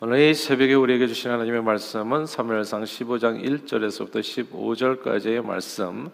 오늘 이 새벽에 우리에게 주신 하나님의 말씀은 사무엘상 15장 1절에서부터 15절까지의 말씀.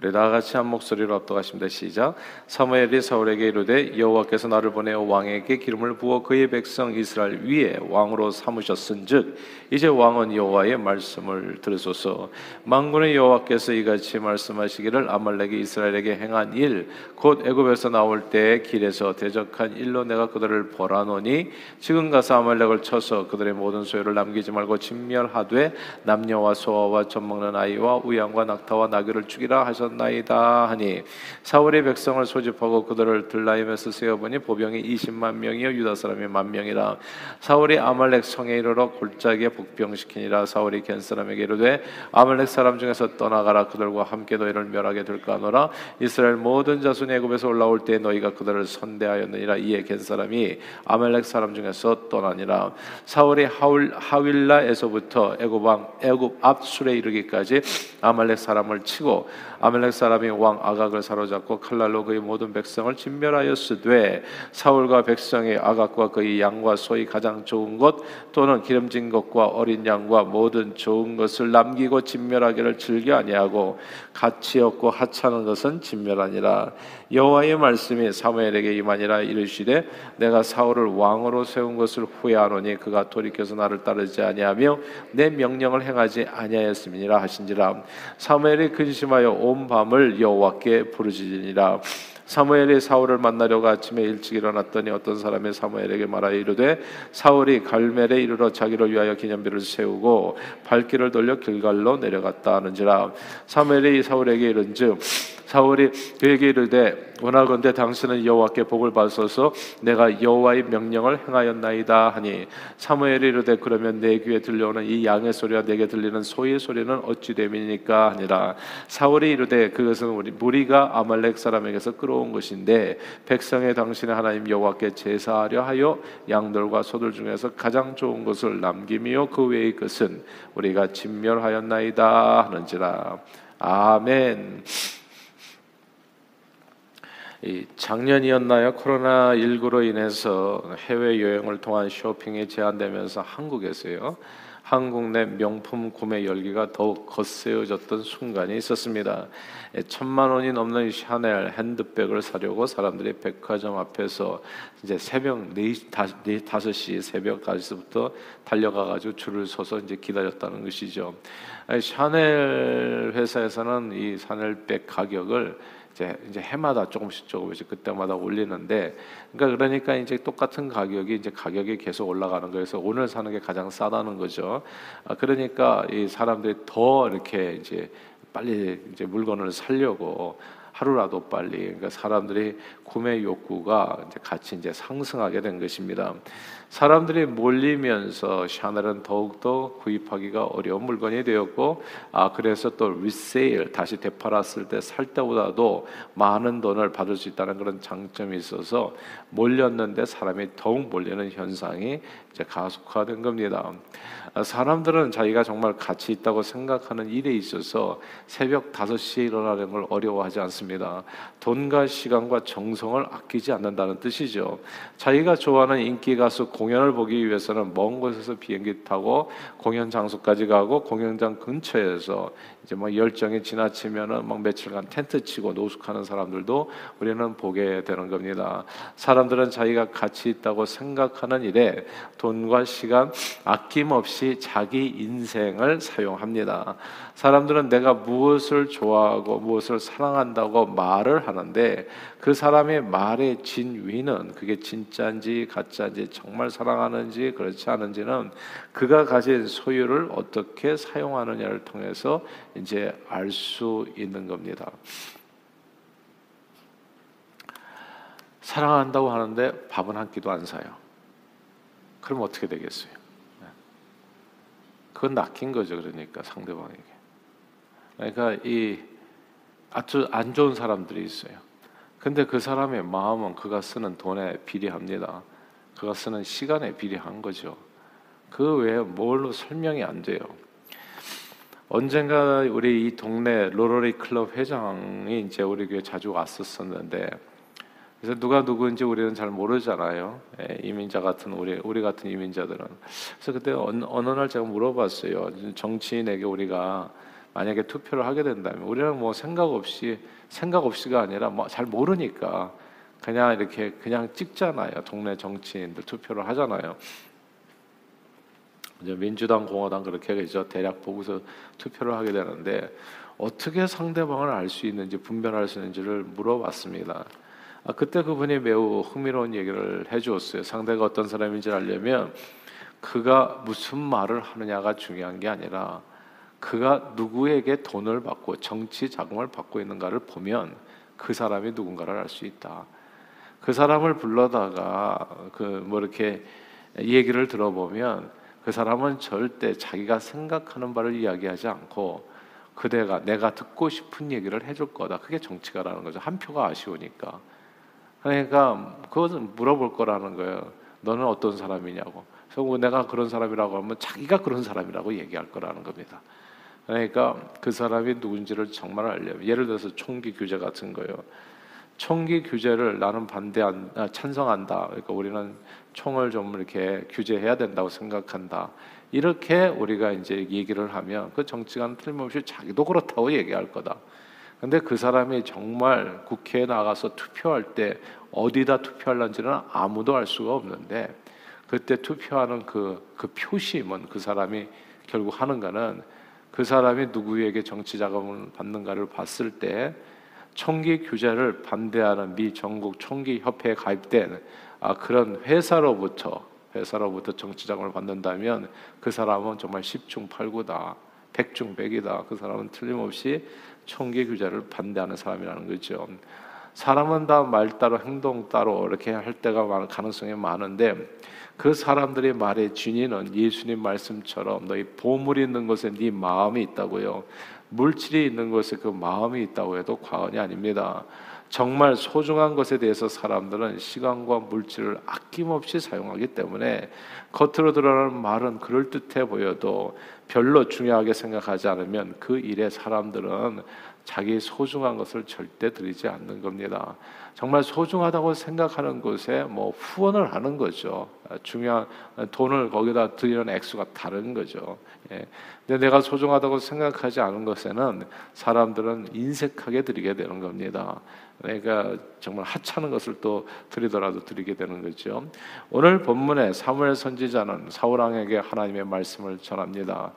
우리 다 같이 한 목소리로 압도하십니다. 시작. 사무엘이 사울에게 이르되 여호와께서 나를 보내어 왕에게 기름을 부어 그의 백성 이스라엘 위에 왕으로 삼으셨은즉 이제 왕은 여호와의 말씀을 들으소서. 만군의 여호와께서 이같이 말씀하시기를 아말렉이 이스라엘에게 행한 일 곧 애굽에서 나올 때 길에서 대적한 일로 내가 그들을 벌하노니 지금 가서 아말렉을 쳐서 그들의 모든 소유를 남기지 말고 진멸하되 남녀와 소아와 젖 먹는 아이와 우양과 낙타와 나귀를 죽이라 하셨 하셨나이다 하니 사울이 백성을 소집하고 그들을 들라임에서 세어보니 보병이 20만 명이요 유다 사람이 만 명이라. 사울이 아말렉 성에 이르러 골짜기에 복병시키니라. 사울이 겐 사람에게 이르되 아말렉 사람 중에서 떠나가라. 그들과 함께 너희를 멸하게 될까 하노라. 이스라엘 모든 자손이 애굽에서 올라올 때 너희가 그들을 선대하였느니라. 이에 겐 사람이 아말렉 사람 중에서 떠나니라. 사울이 하울, 하윌라에서부터 애굽 왕 애굽 앞술에 이르기까지 아말렉 사람을 치고 아멜렉 사람이 왕 아각을 사로잡고 칼날로 그의 모든 백성을 진멸하였으되 사울과 백성이 아각과 그의 양과 소이 가장 좋은 것 또는 기름진 것과 어린 양과 모든 좋은 것을 남기고 진멸하기를 즐겨 아니하고 가치 없고 하찮은 것은 진멸하니라 여호와의 말씀이 사무엘에게 임하니라 이르시되 내가 사울을 왕으로 세운 것을 후회하노니 그가 돌이켜서 나를 따르지 아니하며 내 명령을 행하지 아니하였음이니라 하신지라. 사무엘이 근심하여 온 밤을 여호와께 부르짖으니라 사무엘이 사울을 만나려고 아침에 일찍 일어났더니 어떤 사람이 사무엘에게 말하여 이르되 사울이 갈멜에 이르러 자기를 위하여 기념비를 세우고 발길을 돌려 길갈로 내려갔다 하는지라. 사무엘이 사울에게 이른즉 사울이 그에게 이르되 원하건대 당신은 여호와께 복을 받소서. 내가 여호와의 명령을 행하였나이다 하니 사무엘이 이르되 그러면 내 귀에 들려오는 이 양의 소리와 내게 들리는 소의 소리는 어찌 됨이니까 하니라. 사울이 이르되 그것은 우리 무리가 아말렉 사람에게서 끌어온 것인데 백성의 당신의 하나님 여호와께 제사하려 하여 양들과 소들 중에서 가장 좋은 것을 남김이요 그 외의 것은 우리가 진멸하였나이다 하는지라. 아멘. 이 작년이었나요? 코로나 19로 인해서 해외 여행을 통한 쇼핑이 제한되면서 한국에서요. 한국 내 명품 구매 열기가 더욱 거세어졌던 순간이 있었습니다. 예, 천만 원이 넘는 샤넬 핸드백을 사려고 사람들이 백화점 앞에서 이제 새벽 4, 5시 새벽까지부터 달려가 가지고 줄을 서서 이제 기다렸다는 것이죠. 샤넬 회사에서는 이 샤넬백 가격을 이제 이제 해마다 조금씩 조금씩 그때마다 올리는데 그러니까 그러니까 이제 똑같은 가격이 이제 가격이 계속 올라가는 거에서 오늘 사는 게 가장 싸다는 거죠. 아, 그러니까 이 사람들이 더 이렇게 이제 빨리 이제 물건을 살려고 하루라도 빨리 그러니까 사람들이 구매 욕구가 이제 같이 이제 상승하게 된 것입니다. 사람들이 몰리면서 샤넬은 더욱더 구입하기가 어려운 물건이 되었고 아 그래서 또 리세일 다시 되팔았을 때 살 때보다도 많은 돈을 받을 수 있다는 그런 장점이 있어서 몰렸는데 사람이 더욱 몰리는 현상이 이제 가속화된 겁니다. 아, 사람들은 자기가 정말 가치 있다고 생각하는 일에 있어서 새벽 5시에 일어나는 걸 어려워하지 않습니다. 돈과 시간과 정성을 아끼지 않는다는 뜻이죠. 자기가 좋아하는 인기 가수 공연을 보기 위해서는 먼 곳에서 비행기 타고 공연 장소까지 가고 공연장 근처에서 이제 막 열정이 지나치면은 막 며칠간 텐트 치고 노숙하는 사람들도 우리는 보게 되는 겁니다. 사람들은 자기가 가치 있다고 생각하는 일에 돈과 시간 아낌없이 자기 인생을 사용합니다. 사람들은 내가 무엇을 좋아하고 무엇을 사랑한다고 말을 하는데 그 사람의 말의 진위는 그게 진짜인지 가짜인지 정말 사랑하는지 그렇지 않은지는 그가 가진 소유를 어떻게 사용하느냐를 통해서 이제 알 수 있는 겁니다. 사랑한다고 하는데 밥은 한 끼도 안 사요. 그럼 어떻게 되겠어요? 그건 낚인 거죠. 그러니까 상대방에게. 그러니까 이 아주 안 좋은 사람들이 있어요. 근데 그 사람의 마음은 그가 쓰는 돈에 비례합니다. 그가 쓰는 시간에 비례한 거죠. 그 외에 뭘로 설명이 안 돼요. 언젠가 우리 이 동네 로러리 클럽 회장이 이제 우리 교회 자주 왔었었는데 그래서 누가 누구인지 우리는 잘 모르잖아요. 예, 이민자 같은 우리 우리 같은 이민자들은. 그래서 그때 어느, 어느 날 제가 물어봤어요. 정치인에게 우리가 만약에 투표를 하게 된다면 우리는 뭐 생각 없이 생각 없이가 아니라 뭐 잘 모르니까 그냥 이렇게 그냥 찍잖아요. 동네 정치인들 투표를 하잖아요. 이제 민주당, 공화당 그렇게 그죠 대략 보고서 투표를 하게 되는데 어떻게 상대방을 알 수 있는지 분별할 수 있는지를 물어봤습니다. 아, 그때 그분이 매우 흥미로운 얘기를 해주었어요. 상대가 어떤 사람인지 알려면 그가 무슨 말을 하느냐가 중요한 게 아니라 그가 누구에게 돈을 받고 정치 자금을 받고 있는가를 보면 그 사람이 누군가를 알 수 있다. 그 사람을 불러다가 그 뭐 이렇게 얘기를 들어보면 그 사람은 절대 자기가 생각하는 바를 이야기하지 않고 그대가 내가 듣고 싶은 얘기를 해줄 거다. 그게 정치가라는 거죠. 한 표가 아쉬우니까. 그러니까 그것은 물어볼 거라는 거예요. 너는 어떤 사람이냐고. 그래서 내가 그런 사람이라고 하면 자기가 그런 사람이라고 얘기할 거라는 겁니다. 그러니까 그 사람이 누군지를 정말 알려면 예를 들어서 총기 규제 같은 거요. 총기 규제를 나는 반대한 아, 찬성한다. 그러니까 우리는 총을 좀 이렇게 규제해야 된다고 생각한다. 이렇게 우리가 이제 얘기를 하면 그 정치관 틀림없이 자기도 그렇다고 얘기할 거다. 근데 그 사람이 정말 국회에 나가서 투표할 때 어디다 투표할런지는 아무도 알 수가 없는데 그때 투표하는 그, 그 표심은 그 사람이 결국 하는가는 그 사람이 누구에게 정치 자금을 받는가를 봤을 때 총기 규제를 반대하는 미 전국 총기 협회에 가입된 아, 그런 회사로부터 회사로부터 정치 자금을 받는다면 그 사람은 정말 십중 팔구다, 백중 백이다. 그 사람은 틀림없이 총기 규제를 반대하는 사람이라는 거죠. 사람은 다 말 따로 행동 따로 이렇게 할 때가 많은 가능성이 많은데 그 사람들의 말의 진위는 예수님 말씀처럼 너희 보물이 있는 곳에 네 마음이 있다고요. 물질이 있는 곳에 그 마음이 있다고 해도 과언이 아닙니다. 정말 소중한 것에 대해서 사람들은 시간과 물질을 아낌없이 사용하기 때문에 겉으로 드러나는 말은 그럴듯해 보여도 별로 중요하게 생각하지 않으면 그 일에 사람들은 자기 소중한 것을 절대 드리지 않는 겁니다. 정말 소중하다고 생각하는 곳에 뭐 후원을 하는 거죠. 중요한 돈을 거기다 드리는 액수가 다른 거죠. 예. 근데 내가 소중하다고 생각하지 않은 것에는 사람들은 인색하게 드리게 되는 겁니다. 내가 정말 하찮은 것을 또 드리더라도 드리게 되는 거죠. 오늘 본문에 사무엘 선 지자는 사울 왕에게 하나님의 말씀을 전합니다.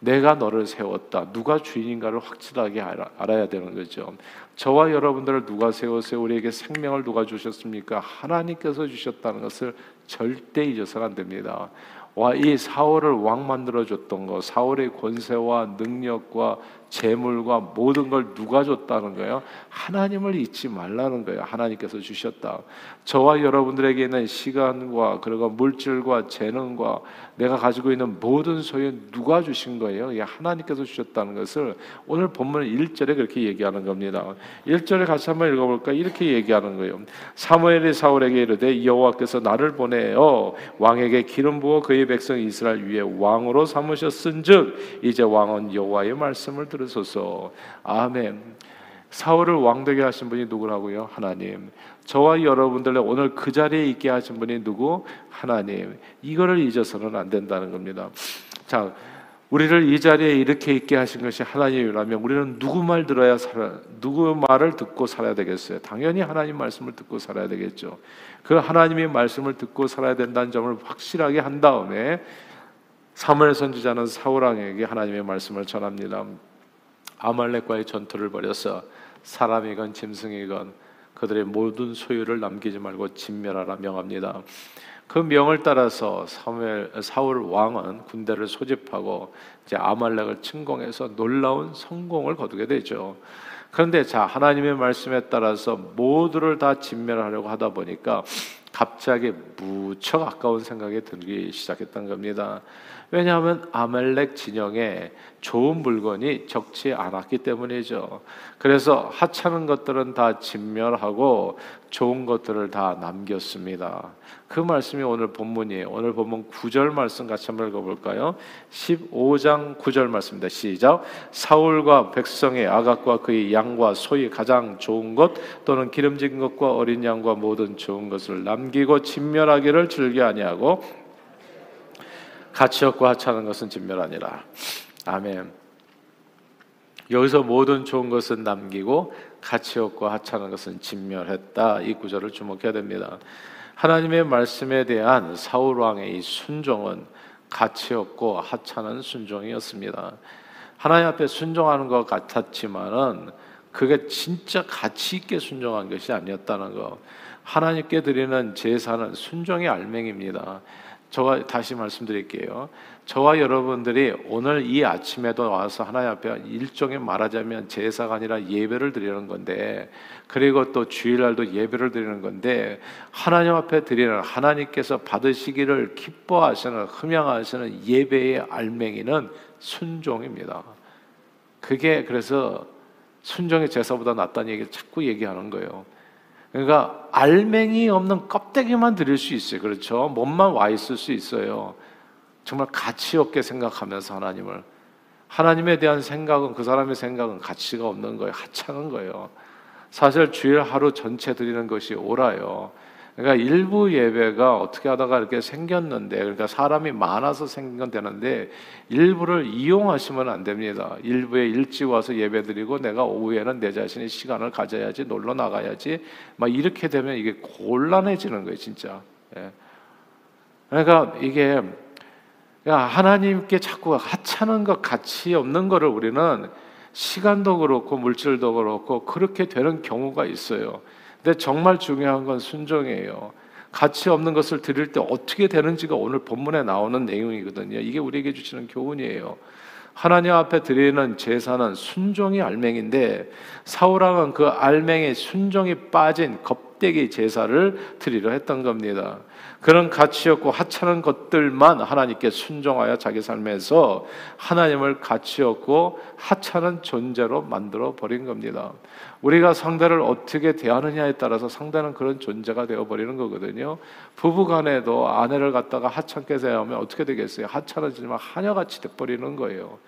내가 너를 세웠다. 누가 주인인가를 확실하게 알아야 되는 거죠. 저와 여러분들을 누가 세웠어요? 우리에게 생명을 누가 주셨습니까? 하나님께서 주셨다는 것을 절대 잊어서는 안 됩니다. 와, 이 사울을 왕 만들어 줬던 거, 사울의 권세와 능력과 재물과 모든 걸 누가 줬다는 거예요? 하나님을 잊지 말라는 거예요. 하나님께서 주셨다. 저와 여러분들에게 있는 시간과 그리고 물질과 재능과 내가 가지고 있는 모든 소유 누가 주신 거예요? 예, 하나님께서 주셨다는 것을 오늘 본문 1절에 그렇게 얘기하는 겁니다. 1절에 같이 한번 읽어 볼까? 이렇게 얘기하는 거예요. 사무엘이 사울에게 이르되 여호와께서 나를 보내어 왕에게 기름 부어 그의 백성 이스라엘 위에 왕으로 삼으셨은즉 이제 왕은 여호와의 말씀을 들으 소서. 아멘. 사울을 왕되게 하신 분이 누구라고요? 하나님. 저와 여러분들의 오늘 그 자리에 있게 하신 분이 누구? 하나님. 이거를 잊어서는 안 된다는 겁니다. 자, 우리를 이 자리에 이렇게 있게 하신 것이 하나님이라면 우리는 누구 말 들어야 살아, 누구 말을 듣고 살아야 되겠어요? 당연히 하나님 말씀을 듣고 살아야 되겠죠. 그 하나님의 말씀을 듣고 살아야 된다는 점을 확실하게 한 다음에 사무엘 선지자는 사울 왕에게 하나님의 말씀을 전합니다. 아말렉과의 전투를 벌여서 사람이건 짐승이건 그들의 모든 소유를 남기지 말고 진멸하라 명합니다. 그 명을 따라서 사무엘, 사울 왕은 군대를 소집하고 이제 아말렉을 침공해서 놀라운 성공을 거두게 되죠. 그런데 자 하나님의 말씀에 따라서 모두를 다 진멸하려고 하다 보니까 갑자기 무척 아까운 생각이 들기 시작했던 겁니다. 왜냐하면 아멜렉 진영에 좋은 물건이 적지 않았기 때문이죠. 그래서 하찮은 것들은 다 진멸하고 좋은 것들을 다 남겼습니다. 그 말씀이 오늘 본문이에요. 오늘 본문 9절 말씀 같이 한번 읽어볼까요? 15장 9절 말씀입니다. 시작. 사울과 백성의 아각과 그의 양과 소의 가장 좋은 것 또는 기름진 것과 어린 양과 모든 좋은 것을 남 기고 진멸하기를 즐겨 아니하고 가치 없고 하찮은 것은 진멸하니라. 아멘. 여기서 모든 좋은 것은 남기고 가치 없고 하찮은 것은 진멸했다. 이 구절을 주목해야 됩니다. 하나님의 말씀에 대한 사울 왕의 이 순종은 가치 없고 하찮은 순종이었습니다. 하나님 앞에 순종하는 것 같았지만은 그게 진짜 가치 있게 순종한 것이 아니었다는 거. 하나님께 드리는 제사는 순종의 알맹입니다. 저와 다시 말씀드릴게요. 저와 여러분들이 오늘 이 아침에도 와서 하나님 앞에 일종의 말하자면 제사가 아니라 예배를 드리는 건데 그리고 또 주일날도 예배를 드리는 건데 하나님 앞에 드리는 하나님께서 받으시기를 기뻐하시는 흠양하시는 예배의 알맹이는 순종입니다. 그게 그래서 순종의 제사보다 낫다는 얘기를 자꾸 얘기하는 거예요. 그러니까 알맹이 없는 껍데기만 드릴 수 있어요. 그렇죠? 몸만 와 있을 수 있어요. 정말 가치 없게 생각하면서 하나님을 하나님에 대한 생각은 그 사람의 생각은 가치가 없는 거예요. 하찮은 거예요. 사실 주일 하루 전체 드리는 것이 옳아요. 그러니까 일부 예배가 어떻게 하다가 이렇게 생겼는데, 그러니까 사람이 많아서 생겨되는데 일부를 이용하시면 안 됩니다. 일부에 일찍 와서 예배드리고 내가 오후에는 내 자신이 시간을 가져야지 놀러 나가야지 막 이렇게 되면 이게 곤란해지는 거예요, 진짜. 예. 그러니까 이게 하나님께 자꾸 하찮은 것, 가치 없는 거를 우리는 시간도 그렇고 물질도 그렇고 그렇게 되는 경우가 있어요. 근데 정말 중요한 건 순종이에요. 가치 없는 것을 드릴 때 어떻게 되는지가 오늘 본문에 나오는 내용이거든요. 이게 우리에게 주시는 교훈이에요. 하나님 앞에 드리는 제사는 순종이 알맹인데 사울왕은 그 알맹에 순종이 빠진 겁 대기 제사를 드리려 했던 겁니다. 그런 가치 없고 하찮은 것들만 하나님께 순종하여 자기 삶에서 하나님을 가치 없고 하찮은 존재로 만들어 버린 겁니다. 우리가 상대를 어떻게 대하느냐에 따라서 상대는 그런 존재가 되어 버리는 거거든요. 부부 간에도 아내를 갖다가 하찮게 대하면 어떻게 되겠어요? 하찮아지지만 하녀같이 돼 버리는 거예요.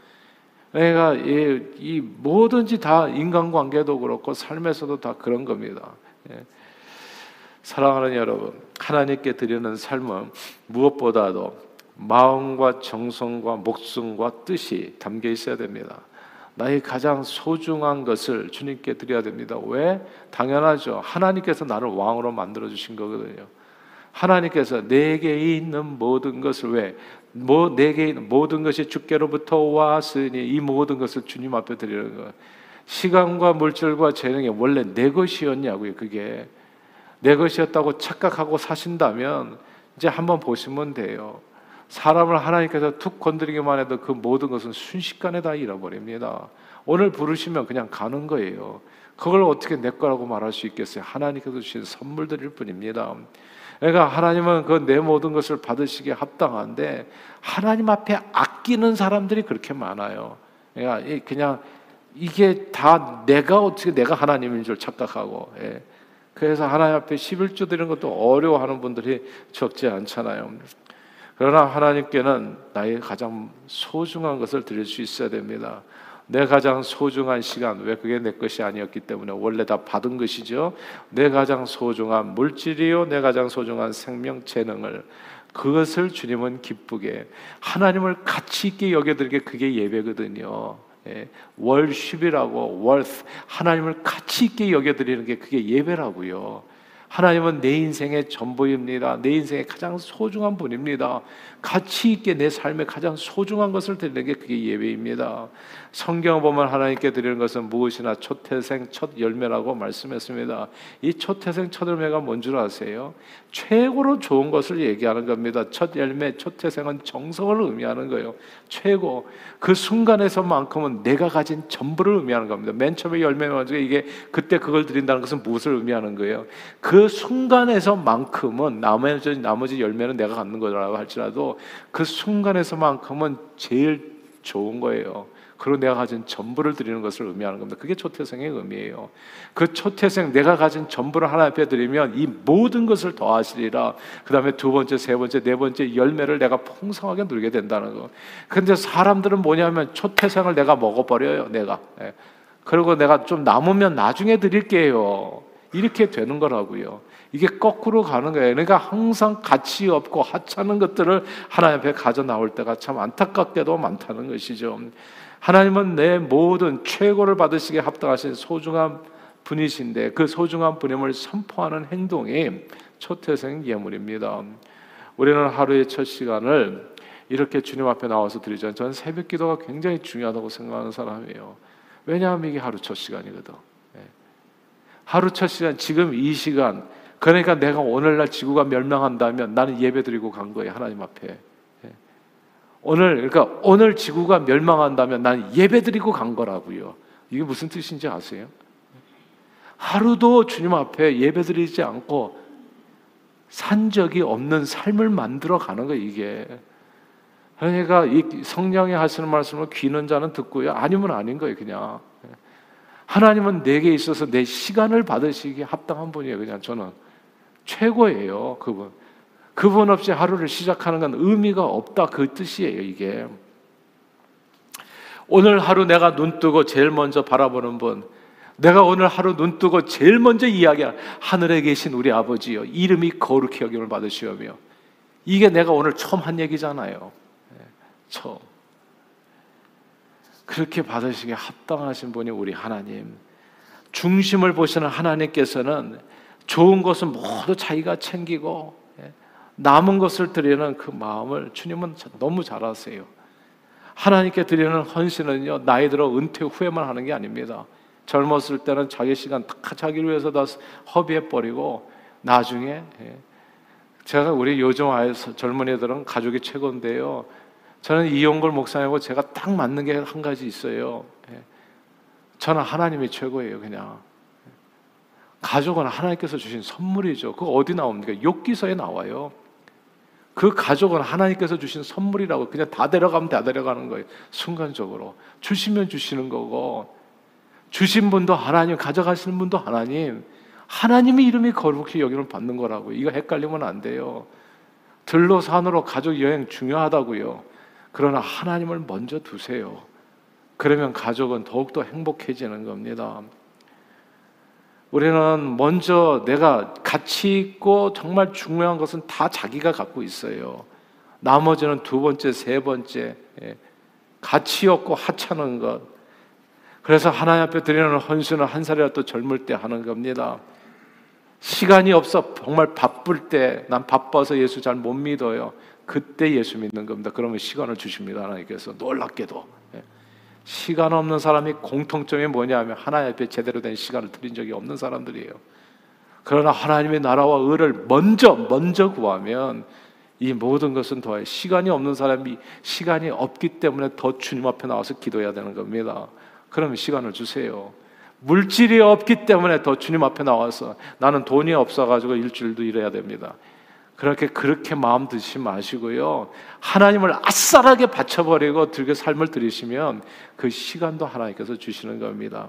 내가 이, 이 뭐든지 다 인간관계도 그렇고 삶에서도 다 그런 겁니다. 예. 사랑하는 여러분, 하나님께 드리는 삶은 무엇보다도 마음과 정성과 목숨과 뜻이 담겨 있어야 됩니다. 나의 가장 소중한 것을 주님께 드려야 됩니다. 왜? 당연하죠. 하나님께서 나를 왕으로 만들어 주신 거거든요. 하나님께서 내게 있는 모든 것을 왜? 뭐 내게 있는 모든 것이 주께로부터 왔으니 이 모든 것을 주님 앞에 드리는 거. 시간과 물질과 재능이 원래 내 것이었냐고요. 그게 내 것이었다고 착각하고 사신다면 이제 한번 보시면 돼요. 사람을 하나님께서 툭 건드리기만 해도 그 모든 것은 순식간에 다 잃어버립니다. 오늘 부르시면 그냥 가는 거예요. 그걸 어떻게 내 거라고 말할 수 있겠어요? 하나님께서 주신 선물들일 뿐입니다. 그러니까 하나님은 그 내 모든 것을 받으시기에 합당한데 하나님 앞에 아끼는 사람들이 그렇게 많아요. 그러니까 그냥 이게 다 내가 어떻게 내가 하나님인 줄 착각하고 예. 그래서 하나님 앞에 11조 드리는 것도 어려워하는 분들이 적지 않잖아요. 그러나 하나님께는 나의 가장 소중한 것을 드릴 수 있어야 됩니다. 내 가장 소중한 시간, 왜 그게 내 것이 아니었기 때문에 원래 다 받은 것이죠. 내 가장 소중한 물질이요, 내 가장 소중한 생명 재능을 그것을 주님은 기쁘게 하나님을 가치 있게 여겨드리게 그게 예배거든요. 예, 월십이라고 월th 하나님을 가치 있게 여겨드리는 게 그게 예배라고요. 하나님은 내 인생의 전부입니다. 내 인생의 가장 소중한 분입니다. 가치 있게 내 삶에 가장 소중한 것을 드리는 게 그게 예배입니다. 성경 보면 하나님께 드리는 것은 무엇이나 초태생 첫 열매라고 말씀했습니다. 이 초태생 첫 열매가 뭔 줄 아세요? 최고로 좋은 것을 얘기하는 겁니다. 첫 열매, 초태생은 정성을 의미하는 거예요. 최고. 그 순간에서만큼은 내가 가진 전부를 의미하는 겁니다. 맨 처음에 열매 먼저 이게 그때 그걸 드린다는 것은 무엇을 의미하는 거예요? 그 순간에서만큼은 나머지 나머지 열매는 내가 갖는 거라고 할지라도 그 순간에서만큼은 제일 좋은 거예요. 그리고 내가 가진 전부를 드리는 것을 의미하는 겁니다. 그게 초태생의 의미예요. 그 초태생 내가 가진 전부를 하나님 앞에 드리면 이 모든 것을 더하시리라. 그 다음에 두 번째, 세 번째, 네 번째 열매를 내가 풍성하게 누리게 된다는 거. 근데 사람들은 뭐냐면 초태생을 내가 먹어 버려요. 내가. 예. 그리고 내가 좀 남으면 나중에 드릴게요. 이렇게 되는 거라고요. 이게 거꾸로 가는 거예요. 그러니까 항상 가치 없고 하찮은 것들을 하나님 앞에 가져 나올 때가 참 안타깝게도 많다는 것이죠. 하나님은 내 모든 최고를 받으시기에 합당하신 소중한 분이신데 그 소중한 분임을 선포하는 행동이 초태생 예물입니다. 우리는 하루의 첫 시간을 이렇게 주님 앞에 나와서 드리죠. 저는 새벽 기도가 굉장히 중요하다고 생각하는 사람이에요. 왜냐하면 이게 하루 첫 시간이거든. 예. 하루 첫 시간, 지금 이 시간, 그러니까 내가 오늘날 지구가 멸망한다면 나는 예배 드리고 간 거예요. 하나님 앞에. 오늘 그러니까 오늘 지구가 멸망한다면 난 예배 드리고 간 거라고요. 이게 무슨 뜻인지 아세요? 하루도 주님 앞에 예배 드리지 않고 산 적이 없는 삶을 만들어 가는 거 이게. 그러니까 이 성령이 하시는 말씀을 귀는 자는 듣고요. 아니면 아닌 거예요, 그냥. 하나님은 내게 있어서 내 시간을 받으시기에 합당한 분이에요, 그냥 저는. 최고예요, 그분. 그분 없이 하루를 시작하는 건 의미가 없다 그 뜻이에요, 이게. 오늘 하루 내가 눈 뜨고 제일 먼저 바라보는 분, 내가 오늘 하루 눈 뜨고 제일 먼저 이야기한 하늘에 계신 우리 아버지요. 이름이 거룩히 여김을 받으시오며. 이게 내가 오늘 처음 한 얘기잖아요. 네, 처음. 그렇게 받으시기에 합당하신 분이 우리 하나님. 중심을 보시는 하나님께서는 좋은 것은 모두 자기가 챙기고 남은 것을 드리는 그 마음을 주님은 너무 잘 아세요. 하나님께 드리는 헌신은요, 나이 들어 은퇴 후에만 하는 게 아닙니다. 젊었을 때는 자기 시간 다 자기를 위해서 다 허비해버리고, 나중에, 예. 제가 우리 요즘 아이 젊은이들은 가족이 최고인데요. 저는 이용걸 목사님하고 제가 딱 맞는 게 한 가지 있어요. 예. 저는 하나님이 최고예요, 그냥. 가족은 하나님께서 주신 선물이죠. 그거 어디 나옵니까? 욥기서에 나와요. 그 가족은 하나님께서 주신 선물이라고 그냥 다 데려가면 다 데려가는 거예요. 순간적으로. 주시면 주시는 거고, 주신 분도 하나님, 가져가시는 분도 하나님, 하나님의 이름이 거룩히 여기는 받는 거라고. 이거 헷갈리면 안 돼요. 들로 산으로 가족 여행 중요하다고요. 그러나 하나님을 먼저 두세요. 그러면 가족은 더욱더 행복해지는 겁니다. 우리는 먼저 내가 가치 있고 정말 중요한 것은 다 자기가 갖고 있어요. 나머지는 두 번째, 세 번째, 예. 가치 없고 하찮은 것. 그래서 하나님 앞에 드리는 헌신은 한 살이라도 젊을 때 하는 겁니다. 시간이 없어 정말 바쁠 때, 난 바빠서 예수 잘 못 믿어요. 그때 예수 믿는 겁니다. 그러면 시간을 주십니다. 하나님께서 놀랍게도. 예. 시간 없는 사람이 공통점이 뭐냐면 하나님 앞에 제대로 된 시간을 드린 적이 없는 사람들이에요. 그러나 하나님의 나라와 의를 먼저 먼저 구하면 이 모든 것은 더해 시간이 없는 사람이 시간이 없기 때문에 더 주님 앞에 나와서 기도해야 되는 겁니다. 그러면 시간을 주세요. 물질이 없기 때문에 더 주님 앞에 나와서 나는 돈이 없어가지고 일주일도 일해야 됩니다. 그렇게 그렇게 마음 드시지 마시고요. 하나님을 아싸하게 바쳐버리고 들게 삶을 들이시면 그 시간도 하나님께서 주시는 겁니다.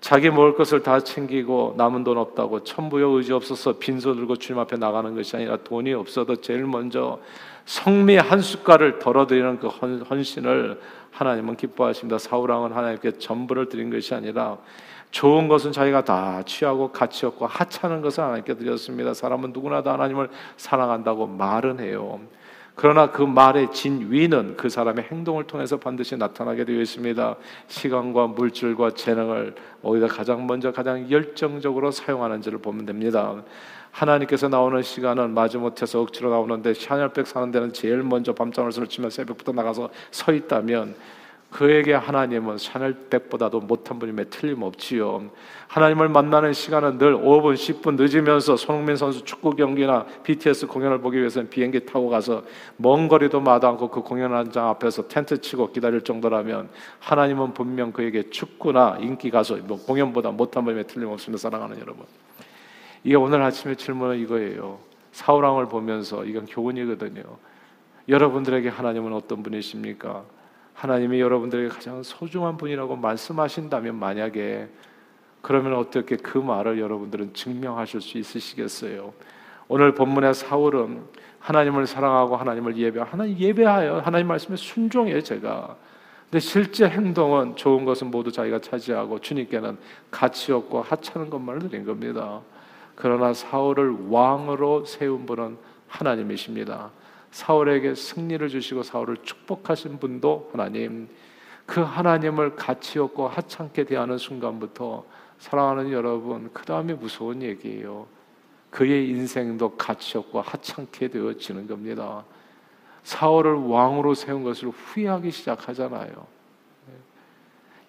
자기 먹을 것을 다 챙기고 남은 돈 없다고 천부여 의지 없어서 빈손 들고 주님 앞에 나가는 것이 아니라 돈이 없어도 제일 먼저 성미 한 숟갈을 덜어드리는 그 헌신을 하나님은 기뻐하십니다. 사울왕은 하나님께 전부를 드린 것이 아니라 좋은 것은 자기가 다 취하고 가치 없고 하찮은 것을 하나님께 드렸습니다. 사람은 누구나 다 하나님을 사랑한다고 말은 해요. 그러나 그 말의 진위는 그 사람의 행동을 통해서 반드시 나타나게 되어 있습니다. 시간과 물질과 재능을 어디다 가장 먼저 가장 열정적으로 사용하는지를 보면 됩니다. 하나님께서 나오는 시간은 마지못해서 억지로 나오는데 샤넬백 사는 데는 제일 먼저 밤잠을 설치면 새벽부터 나가서 서 있다면 그에게 하나님은 샤넬백보다도 못한 분임에 틀림없지요. 하나님을 만나는 시간은 늘 5분, 10분 늦으면서 손흥민 선수 축구 경기나 BTS 공연을 보기 위해서는 비행기 타고 가서 먼 거리도 마다 않고 그 공연장 앞에서 텐트 치고 기다릴 정도라면 하나님은 분명 그에게 축구나 인기 가수, 뭐 공연보다 못한 분임에 틀림없습니다. 사랑하는 여러분. 이게 오늘 아침에 질문은 이거예요. 사울왕을 보면서 이건 교훈이거든요. 여러분들에게 하나님은 어떤 분이십니까? 하나님이 여러분들에게 가장 소중한 분이라고 말씀하신다면 만약에 그러면 어떻게 그 말을 여러분들은 증명하실 수 있으시겠어요? 오늘 본문의 사울은 하나님을 사랑하고 하나님을 예배, 하나님 예배하여 하나님 말씀에 순종해 제가. 근데 실제 행동은 좋은 것은 모두 자기가 차지하고 주님께는 가치 없고 하찮은 것만을 드린 겁니다. 그러나 사울을 왕으로 세운 분은 하나님이십니다. 사울에게 승리를 주시고 사울을 축복하신 분도 하나님. 그 하나님을 가치 없고 하찮게 대하는 순간부터 사랑하는 여러분, 그 다음에 무서운 얘기예요. 그의 인생도 가치 없고 하찮게 되어지는 겁니다. 사울을 왕으로 세운 것을 후회하기 시작하잖아요.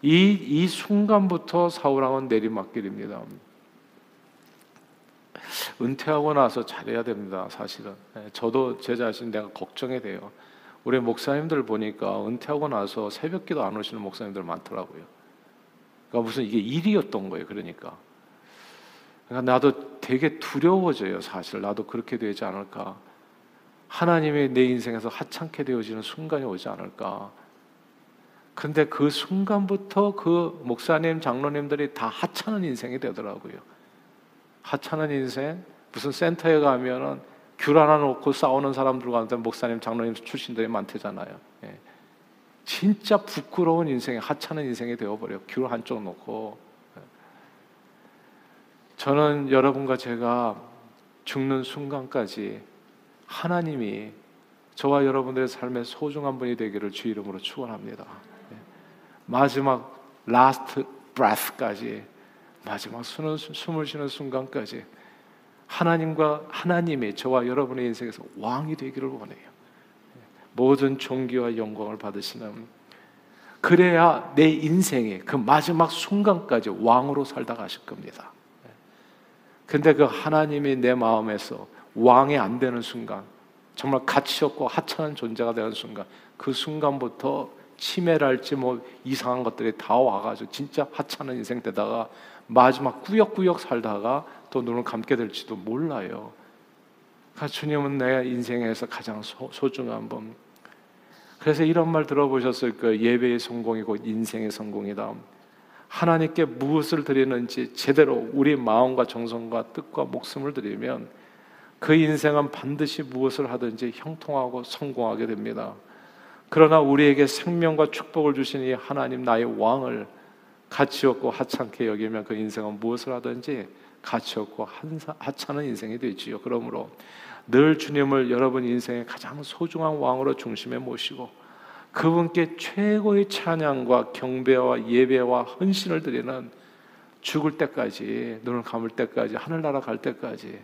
이, 이 순간부터 사울왕은 내리막길입니다. 은퇴하고 나서 잘해야 됩니다. 사실은 예, 저도 제 자신 내가 걱정이 돼요. 우리 목사님들 보니까 은퇴하고 나서 새벽기도 안 오시는 목사님들 많더라고요. 그러니까 무슨 이게 일이었던 거예요. 그러니까. 그러니까 나도 되게 두려워져요. 사실 나도 그렇게 되지 않을까. 하나님의 내 인생에서 하찮게 되어지는 순간이 오지 않을까. 근데 그 순간부터 그 목사님, 장로님들이 다 하찮은 인생이 되더라고요. 하찮은 인생 무슨 센터에 가면은 귤 하나 놓고 싸우는 사람들 가운데 목사님 장로님 출신들이 많대잖아요. 예. 진짜 부끄러운 인생이 하찮은 인생이 되어버려. 귤 한쪽 놓고. 예. 저는 여러분과 제가 죽는 순간까지 하나님이 저와 여러분들의 삶의 소중한 분이 되기를 주 이름으로 축원합니다. 예. 마지막 last breath까지 마지막 숨을 쉬는 순간까지 하나님과 하나님의 저와 여러분의 인생에서 왕이 되기를 원해요. 모든 존귀와 영광을 받으시는 그래야 내 인생의 그 마지막 순간까지 왕으로 살다 가실 겁니다. 근데 그 하나님이 내 마음에서 왕이 안 되는 순간, 정말 가치 없고 하찮은 존재가 되는 순간, 그 순간부터 치매랄지 뭐 이상한 것들이 다 와가지고 진짜 하찮은 인생 되다가 마지막 꾸역꾸역 살다가 또 눈을 감게 될지도 몰라요. 그러니까 주님은 내 인생에서 가장 소, 중한 분. 그래서 이런 말 들어보셨을 거예요. 예배의 성공이고 인생의 성공이다. 하나님께 무엇을 드리는지 제대로 우리 마음과 정성과 뜻과 목숨을 드리면 그 인생은 반드시 무엇을 하든지 형통하고 성공하게 됩니다. 그러나 우리에게 생명과 축복을 주신 이 하나님 나의 왕을 가치 없고 하찮게 여기면 그 인생은 무엇을 하든지 가치 없고 하찮은 인생이 되지요. 그러므로 늘 주님을 여러분 인생의 가장 소중한 왕으로 중심에 모시고 그분께 최고의 찬양과 경배와 예배와 헌신을 드리는 죽을 때까지 눈을 감을 때까지 하늘나라 갈 때까지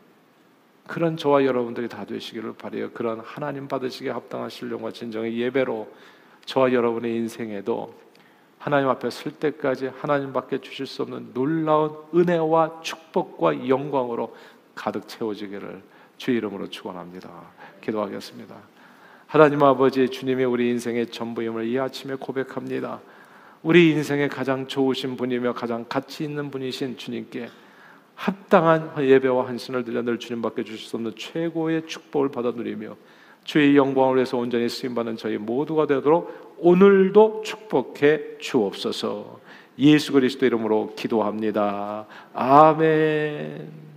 그런 저와 여러분들이 다 되시기를 바래요. 그런 하나님 받으시기에 합당한 신령과 진정의 예배로 저와 여러분의 인생에도 하나님 앞에 설 때까지 하나님밖에 주실 수 없는 놀라운 은혜와 축복과 영광으로 가득 채워지기를 주 이름으로 축원합니다. 기도하겠습니다. 하나님 아버지 주님의 우리 인생의 전부임을 이 아침에 고백합니다. 우리 인생의 가장 좋으신 분이며 가장 가치 있는 분이신 주님께 합당한 예배와 헌신을 드려 늘 주님밖에 주실 수 없는 최고의 축복을 받아 누리며 주의 영광을 위해서 온전히 쓰임 받는 저희 모두가 되도록 오늘도 축복해 주옵소서. 예수 그리스도 이름으로 기도합니다. 아멘.